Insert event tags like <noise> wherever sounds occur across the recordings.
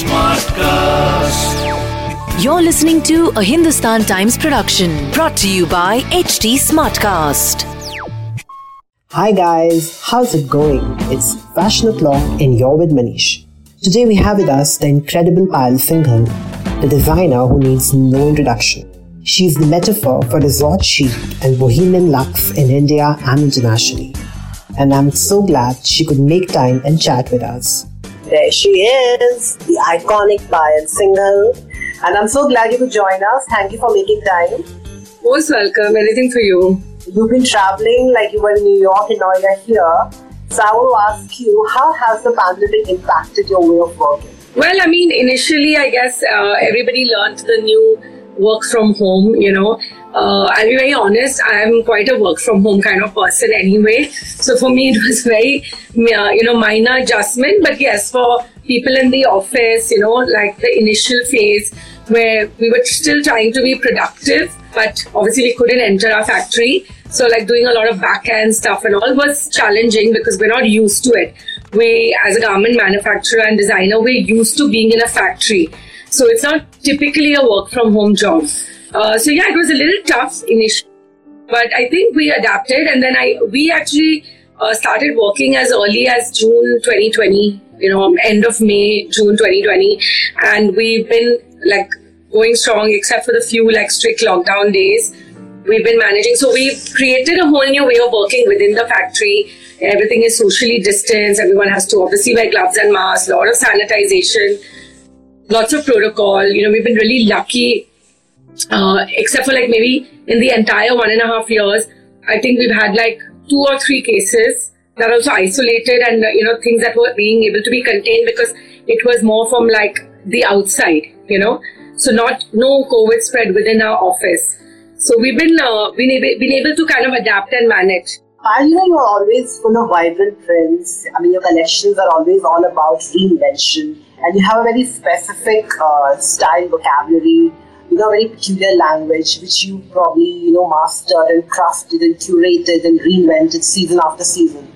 Smartcast. You're listening to a Hindustan Times production brought to you by HT Smartcast. Hi guys, how's it going? It's Fashion O'Clock and you're with Manish. Today we have with us the incredible Payal Singhal, the designer who needs no introduction. She's the metaphor for resort chic and bohemian lux in India and internationally. And I'm so glad she could make time and chat with us. There she is, the iconic Payal Singhal. And I'm so glad you could join us. Thank you for making time. Most welcome. Anything for you. You've been traveling like you were in New York and now you're here. So I want to ask you, how has the pandemic impacted your way of working? Well, I mean, initially, I guess uh, everybody learned the new work from home, you know. Uh, I'll be very honest, I'm quite a work from home kind of person anyway. So for me, <laughs> it was very, uh, you know, minor adjustment. But yes, for people in the office, you know, like the initial phase where we were still trying to be productive, but obviously we couldn't enter our factory. So like doing a lot of back end stuff and all was challenging because we're not used to it. We, as a garment manufacturer and designer, we're used to being in a factory. So it's not typically a work from home job. Uh, so yeah, it was a little tough initially, but I think we adapted, and then I we actually uh, started working as early as June 2020. You know, end of May, June 2020, and we've been like going strong, except for the few like strict lockdown days. We've been managing. So we've created a whole new way of working within the factory. Everything is socially distanced. Everyone has to obviously wear gloves and masks. A lot of sanitization lots of protocol. You know, we've been really lucky, uh, except for like maybe in the entire one and a half years, I think we've had like two or three cases that are also isolated and, you know, things that were being able to be contained because it was more from like the outside, you know. So not, no COVID spread within our office. So we've been, uh, been, able, been able to kind of adapt and manage. I you know you're always full of vibrant trends. I mean, your collections are always all about reinvention and you have a very specific uh, style vocabulary you know very peculiar language which you probably you know mastered and crafted and curated and reinvented season after season.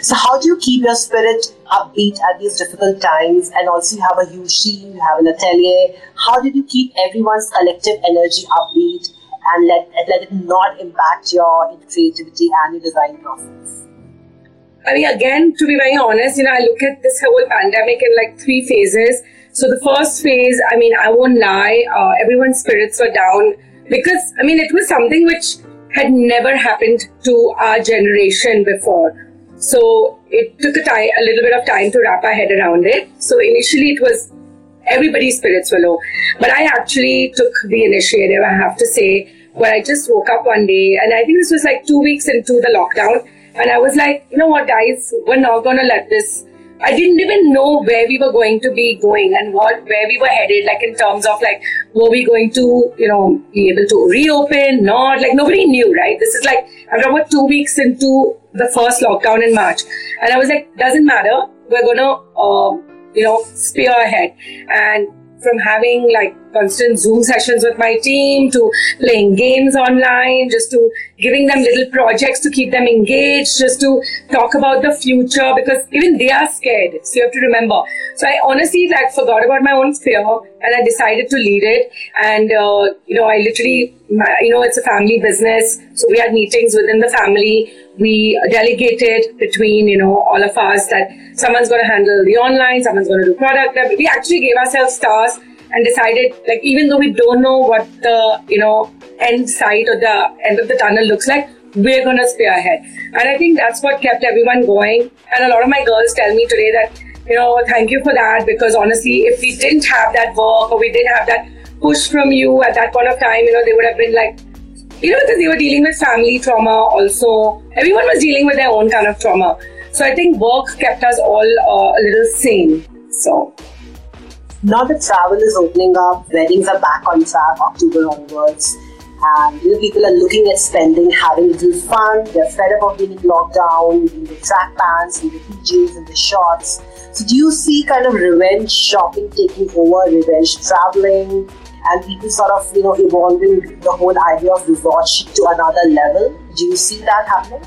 So how do you keep your spirit upbeat at these difficult times? And also you have a huge team you have an atelier. How did you keep everyone's collective energy upbeat and let, let it not impact your creativity and your design process? I mean, again, to be very honest, you know, I look at this whole pandemic in like three phases. So the first phase, I mean, I won't lie, uh, everyone's spirits were down because, I mean, it was something which had never happened to our generation before. So it took a time, a little bit of time to wrap our head around it. So initially it was everybody's spirits were low, but I actually took the initiative, I have to say, where I just woke up one day and I think this was like two weeks into the lockdown and I was like, you know what, guys, we're not going to let this. I didn't even know where we were going to be going and what where we were headed, like in terms of like, were we going to, you know, be able to reopen? Not like nobody knew, right? This is like I'm about two weeks into the first lockdown in March, and I was like, doesn't matter. We're gonna, uh, you know, spear ahead and from having like constant Zoom sessions with my team to playing games online, just to giving them little projects to keep them engaged, just to talk about the future because even they are scared. So you have to remember. So I honestly like forgot about my own fear and I decided to lead it. And uh, you know, I literally, you know, it's a family business, so we had meetings within the family. We delegated between you know all of us that someone's going to handle the online, someone's going to do product. We actually gave ourselves tasks and decided like even though we don't know what the you know end sight or the end of the tunnel looks like we're to stay ahead. And i think that's what kept everyone going. And a lot of my girls tell me today that you know thank you for that because honestly if we didn't have that work or we didn't have that push from you at that point of time you know they would have been like you know because they were dealing with family trauma also. Everyone was dealing with their own kind of trauma. So i think work kept us all uh, a little sane. So now that travel is opening up, weddings are back on track October onwards. And you know, people are looking at spending, having a little fun. They're fed up of being in lockdown, in the track pants, in the PJs, and the shorts. So, do you see kind of revenge shopping taking over, revenge traveling, and people sort of you know evolving the whole idea of resort to another level? Do you see that happening?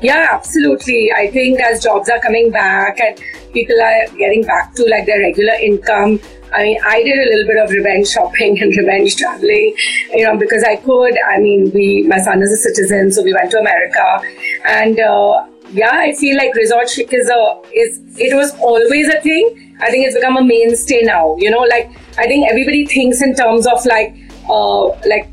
Yeah, absolutely. I think as jobs are coming back and people are getting back to like their regular income, I mean, I did a little bit of revenge shopping <laughs> and revenge traveling, you know, because I could. I mean, we, my son is a citizen, so we went to America, and uh, yeah, I feel like resort chic is a is it was always a thing. I think it's become a mainstay now. You know, like I think everybody thinks in terms of like uh, like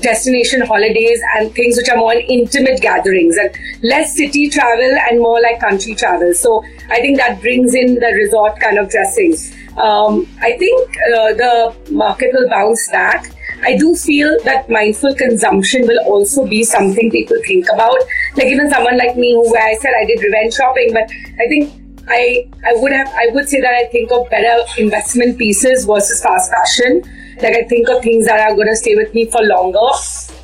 destination holidays and things which are more intimate gatherings and less city travel and more like country travel. So I think that brings in the resort kind of dressing. Um, I think uh, the market will bounce back. I do feel that mindful consumption will also be something people think about. Like even someone like me, who I said I did revenge shopping, but I think I I would have I would say that I think of better investment pieces versus fast fashion. Like I think of things that are going to stay with me for longer.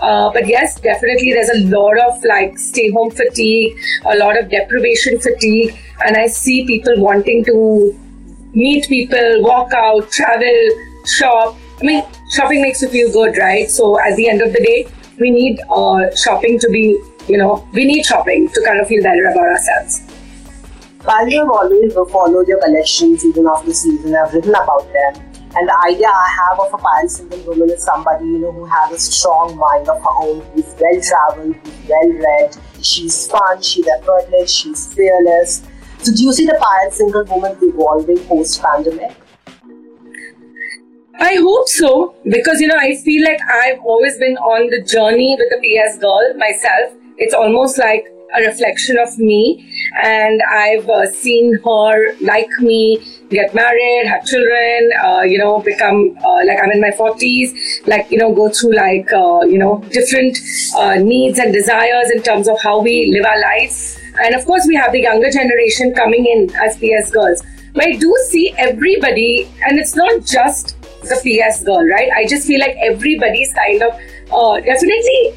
Uh, but yes, definitely there's a lot of like stay home fatigue, a lot of deprivation fatigue, and I see people wanting to meet people, walk out, travel, shop. I mean, shopping makes you feel good, right? So at the end of the day, we need uh, shopping to be, you know, we need shopping to kind of feel better about ourselves. While you have always followed your collections season after season, I've written about them. And the idea I have of a Singhal woman is somebody, you know, who has a strong mind of her own, who's well traveled, who's well read. She's fun, she's effortless, she's fearless. So do you see the Payal Singhal woman evolving post pandemic? I hope so because you know I feel like I've always been on the journey with the PS girl myself. It's almost like a reflection of me, and I've uh, seen her like me get married, have children, uh, you know, become uh, like I'm in my 40s, like you know, go through like uh, you know different uh, needs and desires in terms of how we live our lives. And of course, we have the younger generation coming in as PS girls. But I do see everybody, and it's not just the PS girl, right? I just feel like everybody's kind of uh, definitely,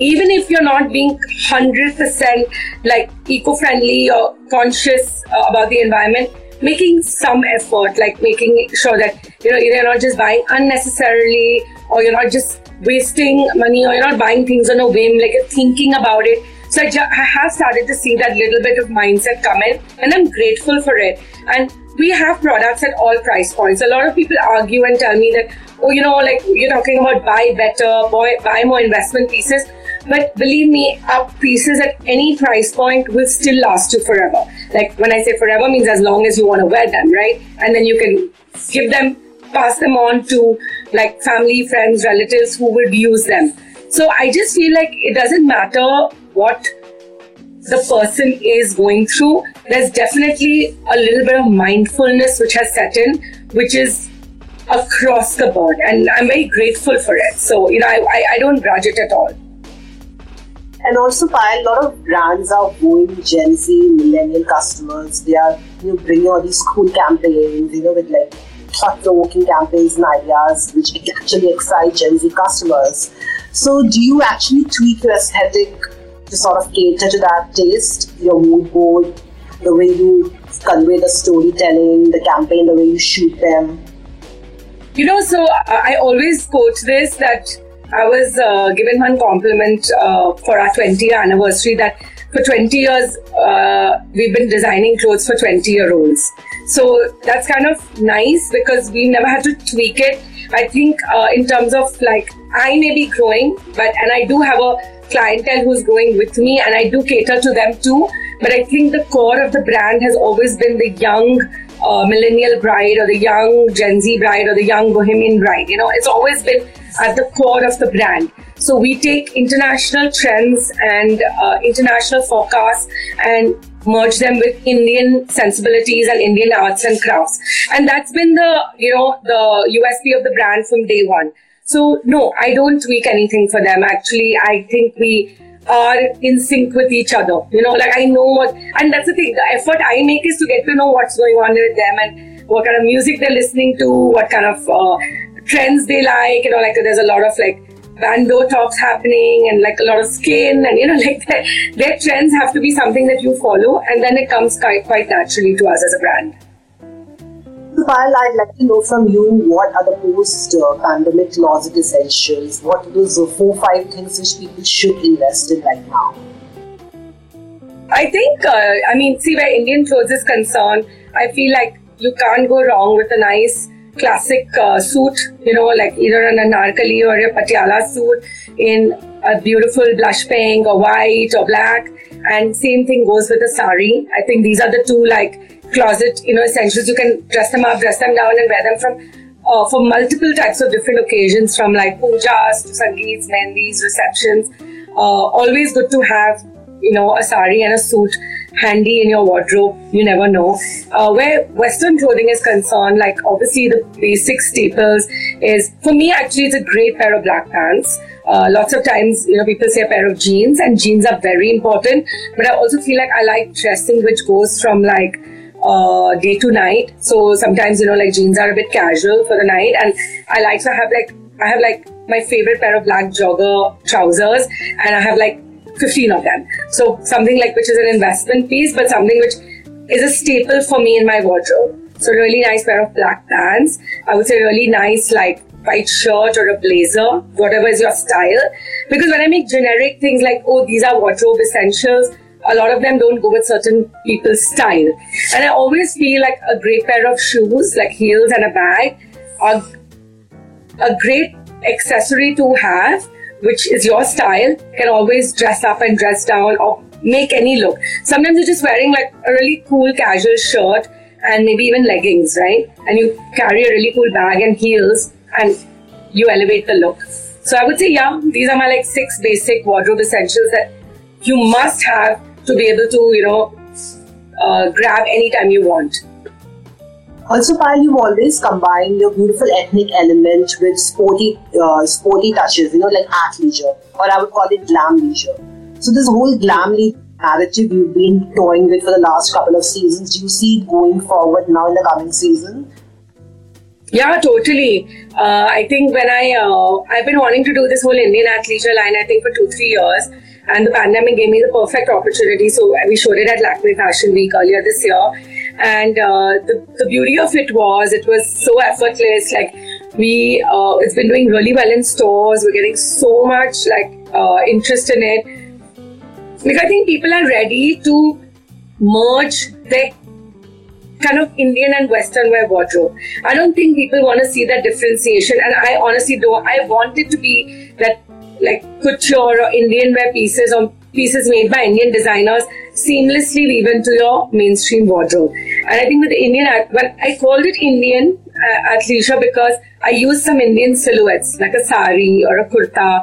even if you're not being 100% like eco friendly or conscious uh, about the environment, making some effort, like making sure that you know you're not just buying unnecessarily, or you're not just wasting money, or you're not buying things on a whim, like you're thinking about it. So I, ju- I have started to see that little bit of mindset come in, and I'm grateful for it. And we have products at all price points. A lot of people argue and tell me that, oh, you know, like you're talking about buy better, buy, buy more investment pieces. But believe me, up pieces at any price point will still last you forever. Like when I say forever means as long as you want to wear them, right? And then you can give them, pass them on to like family, friends, relatives who would use them. So I just feel like it doesn't matter what the person is going through, there's definitely a little bit of mindfulness which has set in, which is across the board. And I'm very grateful for it. So, you know, I, I, I don't grudge it at all. And also, Payal, a lot of brands are wooing Gen Z millennial customers. They are you know, bringing all these cool campaigns, you know, with like thought-provoking campaigns and ideas which actually excite Gen Z customers. So, do you actually tweak your aesthetic to sort of cater to that taste, your mood board, the way you convey the storytelling, the campaign, the way you shoot them? You know, so I always quote this that I was uh, given one compliment uh, for our 20th anniversary that for 20 years uh, we've been designing clothes for 20 year olds. So that's kind of nice because we never had to tweak it. I think uh, in terms of like I may be growing, but and I do have a clientele who's growing with me and I do cater to them too. But I think the core of the brand has always been the young uh, millennial bride or the young Gen Z bride or the young bohemian bride. You know, it's always been at the core of the brand. So we take international trends and uh, international forecasts and merge them with Indian sensibilities and Indian arts and crafts. And that's been the, you know, the USP of the brand from day one. So no, I don't tweak anything for them. Actually, I think we are in sync with each other. You know, like I know what, and that's the thing. The effort I make is to get to know what's going on with them and what kind of music they're listening to, what kind of uh, trends they like. You know, like there's a lot of like bandeau tops happening and like a lot of skin and you know <laughs> like their, their trends have to be something that you follow and then it comes quite, quite naturally to us as a brand. Payal, I'd like to know from you what are the post-pandemic closet essentials? What are those four, five things which people should invest in right now? I think, uh, I mean, see, where Indian clothes is concerned, I feel like you can't go wrong with a nice classic uh, suit, you know, like either an anarkali or a patiala suit in a beautiful blush pink or white or black. And same thing goes with a sari. I think these are the two like closet, you know, essentials. You can dress them up, dress them down, and wear them from uh, for multiple types of different occasions, from like pujas to sangeets, mehndis, receptions. Uh, always good to have, you know, a sari and a suit handy in your wardrobe. You never know. Uh, where Western clothing is concerned, like obviously the basic staples is for me actually it's a great pair of black pants. Uh, lots of times, you know, people say a pair of jeans, and jeans are very important. But I also feel like I like dressing which goes from like uh, day to night. So sometimes, you know, like jeans are a bit casual for the night, and I like to have like I have like my favorite pair of black jogger trousers, and I have like 15 of them. So something like which is an investment piece, but something which is a staple for me in my wardrobe. So really nice pair of black pants. I would say really nice like white shirt or a blazer, whatever is your style. Because when I make generic things like, oh, these are wardrobe essentials, a lot of them don't go with certain people's style. And I always feel like a great pair of shoes, like heels and a bag, are a great accessory to have which is your style, can always dress up and dress down or make any look. Sometimes you're just wearing like a really cool casual shirt and maybe even leggings, right? And you carry a really cool bag and heels and you elevate the look. So I would say, yeah, these are my like six basic wardrobe essentials that you must have to be able to, you know, uh, grab anytime you want. Also, Payal, you always combine your beautiful ethnic element with sporty, uh, sporty touches, you know, like athleisure, or I would call it glam leisure. So this whole glam narrative you've been toying with for the last couple of seasons, do you see it going forward now in the coming season? Yeah, totally. Uh, I think when I uh, I've been wanting to do this whole Indian athleisure line, I think for two three years, and the pandemic gave me the perfect opportunity. So we showed it at Lakme Fashion Week earlier this year and uh, the, the beauty of it was it was so effortless. Like we uh, it's been doing really well in stores. We're getting so much like uh, interest in it. Because i think people are ready to merge their kind of indian and western wear wardrobe. I don't think people want to see that differentiation. And i honestly don't i want it to be that like couture or indian wear pieces or pieces made by indian designers seamlessly weave into your mainstream wardrobe. And I think with Indian, well, I called it Indian uh, athleisure because I used some Indian silhouettes like a sari or a kurta.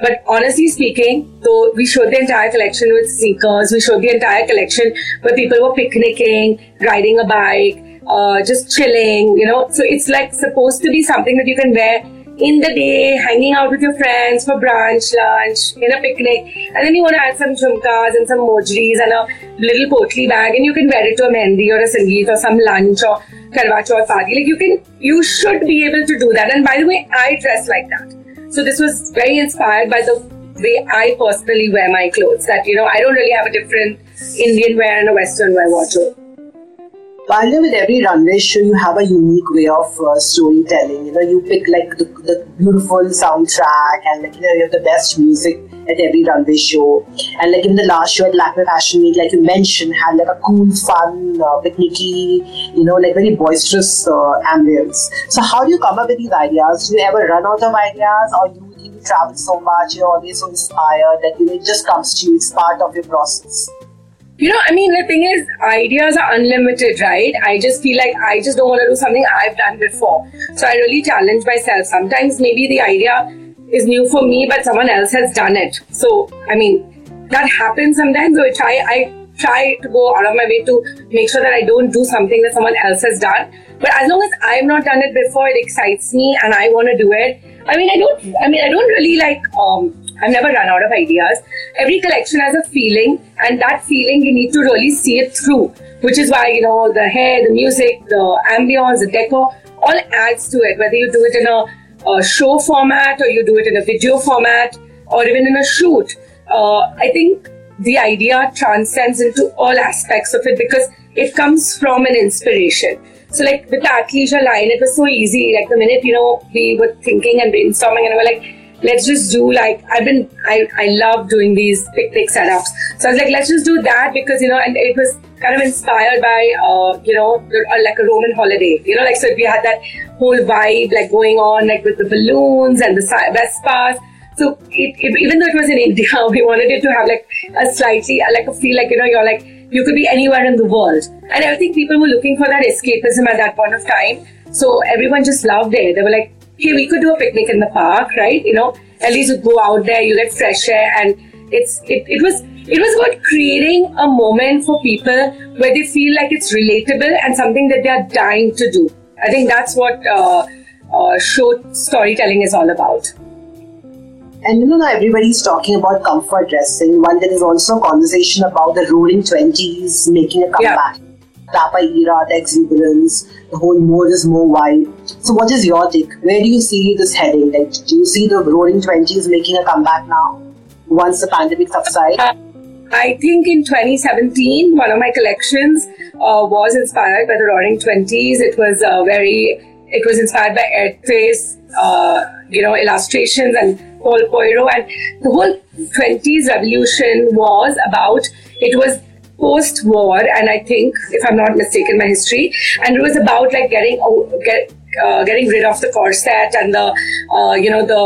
But honestly speaking, though we showed the entire collection with sneakers, we showed the entire collection where people were picnicking, riding a bike, uh, just chilling, you know. So it's like supposed to be something that you can wear in the day, hanging out with your friends for brunch, lunch, in a picnic, and then you want to add some jhumkas and some mojris and a little potli bag, and you can wear it to a mehndi or a sangeet or some lunch or karwa chauth party. Like you can, you should be able to do that. And by the way, I dress like that. So this was very inspired by the way I personally wear my clothes. That you know, I don't really have a different Indian wear and a Western wear wardrobe. While with every runway show, you have a unique way of uh, storytelling. You know, you pick like the, the, beautiful soundtrack and like you know you have the best music at every runway show. And like in the last show at Lakme Fashion Week, like you mentioned, had like a cool, fun, uh, picnicky, you know, like very boisterous uh, ambience. So how do you come up with these ideas? Do you ever run out of ideas, or you, you travel so much, you're always so inspired that you know, it just comes to you? It's part of your process. You know, I mean, the thing is, ideas are unlimited, right? I just feel like I just don't want to do something I've done before. So I really challenge myself. Sometimes maybe the idea is new for me, but someone else has done it. So, I mean, that happens sometimes. So I try, I try to go out of my way to make sure that I don't do something that someone else has done. But as long as I've not done it before, it excites me and I want to do it. I mean, I don't, I mean, I don't really like, um, I've never run out of ideas. Every collection has a feeling, and that feeling you need to really see it through, which is why, you know, the hair, the music, the ambience, the decor, all adds to it. Whether you do it in a, a show format or you do it in a video format or even in a shoot, uh, I think the idea transcends into all aspects of it because it comes from an inspiration. So, like with the athleisure line, it was so easy. Like the minute you know we were thinking and brainstorming, and we were like, let's just do like I've been I, I love doing these picnic setups. So I was like, let's just do that because you know, and it was kind of inspired by uh, you know uh, like a Roman holiday. You know, like so we had that whole vibe like going on like with the balloons and the Vespas. So it, it, even though it was in <laughs> India, we wanted it to have like a slightly like a feel like you know you're like you could be anywhere in the world. And I think people were looking for that escapism at that point of time. So everyone just loved it. They were like, hey, we could do a picnic in the park, right? You know, at least you go out there, you get fresh air, and it's it, it was it was about creating a moment for people where they feel like it's relatable and something that they are dying to do. I think that's what uh, uh, show storytelling is all about. And you know, now everybody's talking about comfort dressing. One, there is also a conversation about the roaring 20s making a comeback. Yeah. Tapa era, the exuberance, the whole more is more wild. So, what is your take? Where do you see this heading? Like, do you see the roaring 20s making a comeback now once the pandemic subsides? Uh, I think in 2017, one of my collections uh, was inspired by the roaring 20s. It was uh, very, it was inspired by Erté's, uh, you know, illustrations and Paul Poiret. And the whole 20s revolution was about, it was post war, and I think, if I'm not mistaken, my history, and it was about like getting get, uh, getting rid of the corset and the uh, you know the,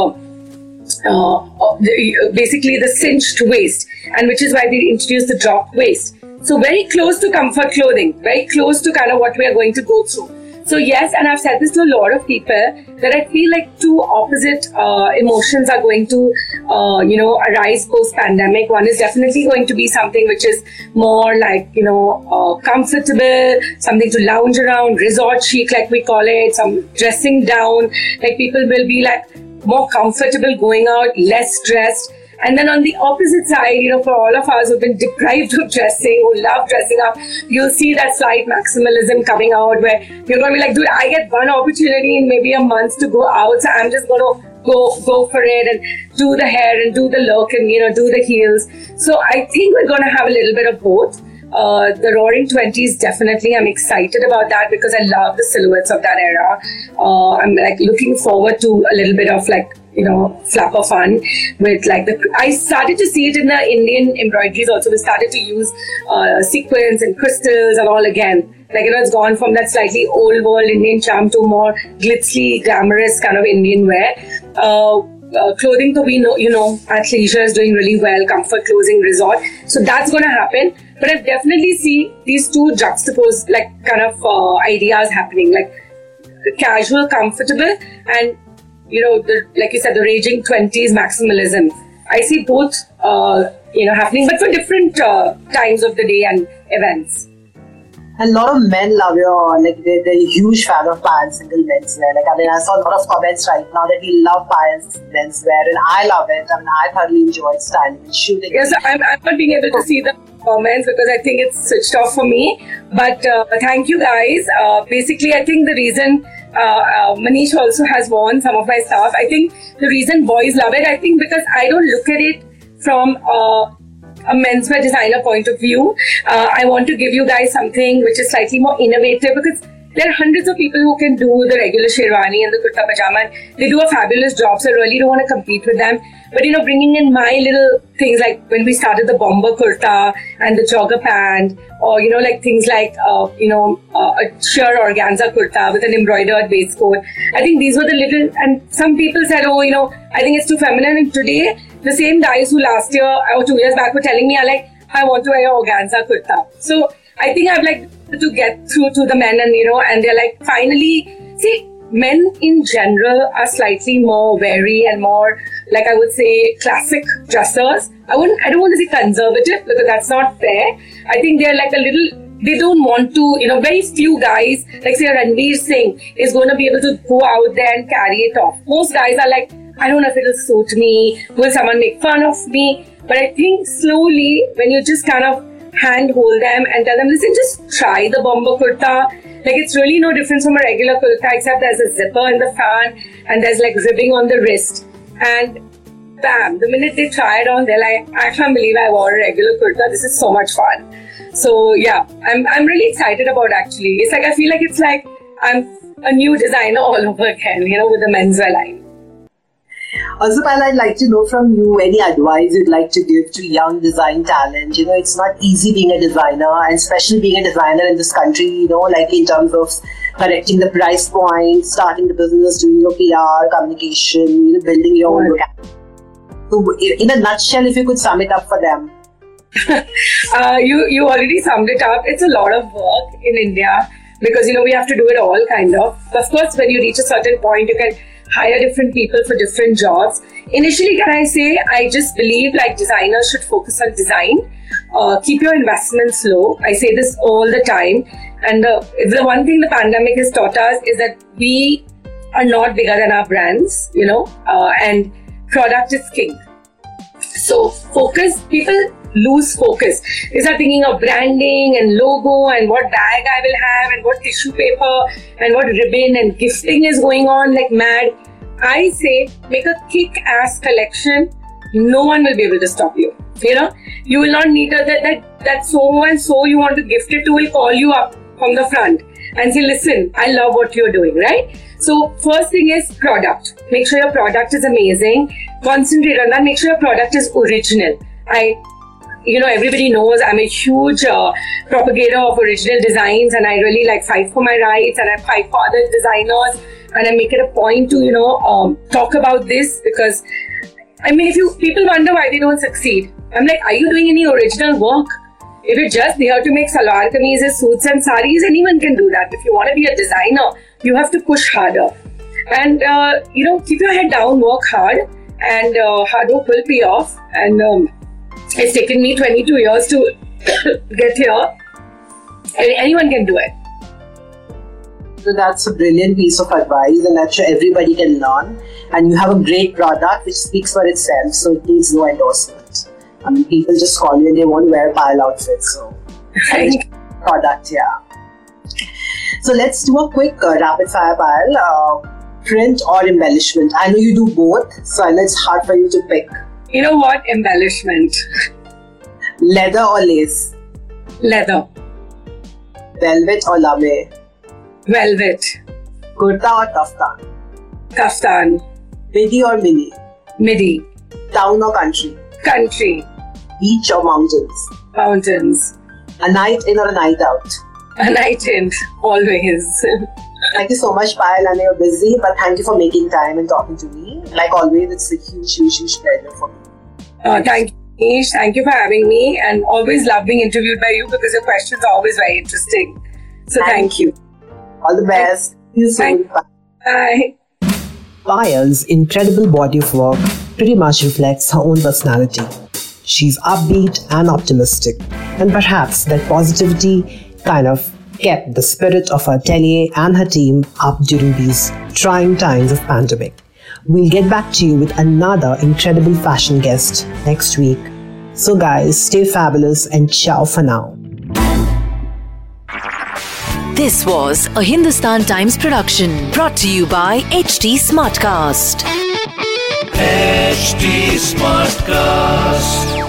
uh, the, basically the cinched waist, and which is why they introduced the drop waist. So very close to comfort clothing, very close to kind of what we are going to go through. So yes, and I've said this to a lot of people that I feel like two opposite uh, emotions are going to, uh, you know, arise post pandemic. One is definitely going to be something which is more like you know uh, comfortable, something to lounge around, resort chic like we call it, some dressing down. Like people will be like more comfortable going out, less stressed and then on the opposite side, you know, for all of us who've been deprived of dressing, who love dressing up, you'll see that slight maximalism coming out where you're going to be like, dude, I get one opportunity in maybe a month to go out, so I'm just going to go go for it and do the hair and do the look and you know do the heels. So I think we're going to have a little bit of both. Uh, the Roaring Twenties definitely. I'm excited about that because I love the silhouettes of that era. Uh, I'm like looking forward to a little bit of like you know, flapper fun with like the. I started to see it in the Indian embroideries also. We started to use uh, sequins and crystals and all again. Like, you know, it's gone from that slightly old world Indian charm to more glitzy, glamorous kind of Indian wear. Uh, uh, clothing, though we know, you know, athleisure is doing really well, comfort clothing, resort. So that's going to happen. But I definitely see these two juxtaposed, like, kind of uh, ideas happening, like casual, comfortable, and you know, the, like you said, the raging 20s maximalism. I see both, uh, you know, happening, but for different uh, times of the day and events. And a lot of men love your, like, they're, they're a huge fan of Payal Singhal menswear. Like, I mean, I saw a lot of comments right now that we love Payal menswear, and I love it. I mean, I thoroughly enjoy styling and shooting. Yes, I'm, I'm not being able to see the comments because I think it's switched off for me. But uh, thank you guys. Uh, basically, I think the reason uh, uh, Manish also has worn some of my stuff. I think the reason boys love it, I think because I don't look at it from uh, a menswear designer point of view. Uh, I want to give you guys something which is slightly more innovative because there are hundreds of people who can do the regular sherwani and the kurta pajama. They do a fabulous job, so I really don't want to compete with them. But you know, bringing in my little things like when we started the bomber kurta and the jogger pant, or you know, like things like uh, you know uh, a sheer organza kurta with an embroidered waistcoat. I think these were the little. And some people said, oh, you know, I think it's too feminine. And today, the same guys who last year or two years back were telling me, I like, I want to wear organza kurta. So I think I've like to get through to the men and you know and they're like finally see men in general are slightly more wary and more like I would say classic dressers. I wouldn't I don't want to say conservative because that's not fair. I think they're like a little they don't want to, you know, very few guys, like say Ranveer Singh, is going to be able to go out there and carry it off. Most guys are like, I don't know if it'll suit me. Will someone make fun of me? But I think slowly, when you just kind of hand hold them and tell them, listen, just try the bomber kurta. Like it's really no difference from a regular kurta except there's a zipper in the fan and there's like ribbing on the wrist. And bam, the minute they try it on, they're like, I can't believe I wore a regular kurta. This is so much fun. So yeah, I'm I'm really excited about actually. It's like I feel like it's like I'm a new designer <laughs> all over again, you know, with the menswear line. Also, I'd like to know from you any advice you'd like to give to young design talent. You know, it's not easy being a designer, and especially being a designer in this country, you know, like in terms of correcting the price point, starting the business, doing your PR, communication, you know, building your own So, in a nutshell, if you could sum it up for them. <laughs> uh, you you already summed it up. It's a lot of work in India because you know we have to do it all kind of. Of course, when you reach a certain point, you can hire different people for different jobs. Initially, can I say, I just believe like designers should focus on design. Uh, keep your investments low. I say this all the time. And uh, the one thing the pandemic has taught us is that we are not bigger than our brands, you know, uh, and product is king. So focus, people lose focus. They start thinking of branding and logo and what bag I will have and what tissue paper and what ribbon and gifting is going on like mad. I say make a kick ass collection. No one will be able to stop you. You know, you will not need a, that, that, that so and so you want to gift it to will call you up from the front and say, listen, I love what you're doing, right? So first thing is product. Make sure your product is amazing. Concentrate on that. Make sure your product is original. I you know, everybody knows I'm a huge uh, propagator of original designs and I really like fight for my rights and I fight for other designers and I make it a point to, you know, um, talk about this because, I mean, if you, people wonder why they don't succeed. I'm like, are you doing any original work? If you're just there to make salwar kameezes, suits and saris, anyone can do that. If you want to be a designer, you have to push harder. And, uh, you know, keep your head down, work hard and uh, hard work will pay off. And um, it's taken me 22 years to <coughs> get here. Anyone can do it. So that's a brilliant piece of advice, and I'm sure everybody can learn. And you have a great product which speaks for itself, so it needs no endorsement. I mean, people just call you and they want to wear Payal outfits. So, product, yeah. So let's do a quick uh, rapid fire Payal. Uh, print or embellishment? I know you do both, so I know it's hard for you to pick. You know what? Embellishment. Leather or lace? Leather. Velvet or lame? Velvet. Kurta or kaftan? Kaftan. Midi or mini? Midi. Town or country? Country. Beach or mountains? Mountains. A night in or a night out? A night in, always. Thank you so much, Payal. I know you're busy, but thank you for making time and talking to me. Like always, it's a huge, huge, huge pleasure for me. Uh, thank you, Ish. Thank you for having me, and always love being interviewed by you because your questions are always very interesting. So thank, thank you. All the best. See you soon. Bye. Payal's incredible body of work pretty much reflects her own personality. She's upbeat and optimistic, and perhaps that positivity kind of kept the spirit of her atelier and her team up during these trying times of pandemic. We'll get back to you with another incredible fashion guest next week. So guys, stay fabulous and ciao for now. This was a Hindustan Times production brought to you by HT Smartcast. HT Smartcast.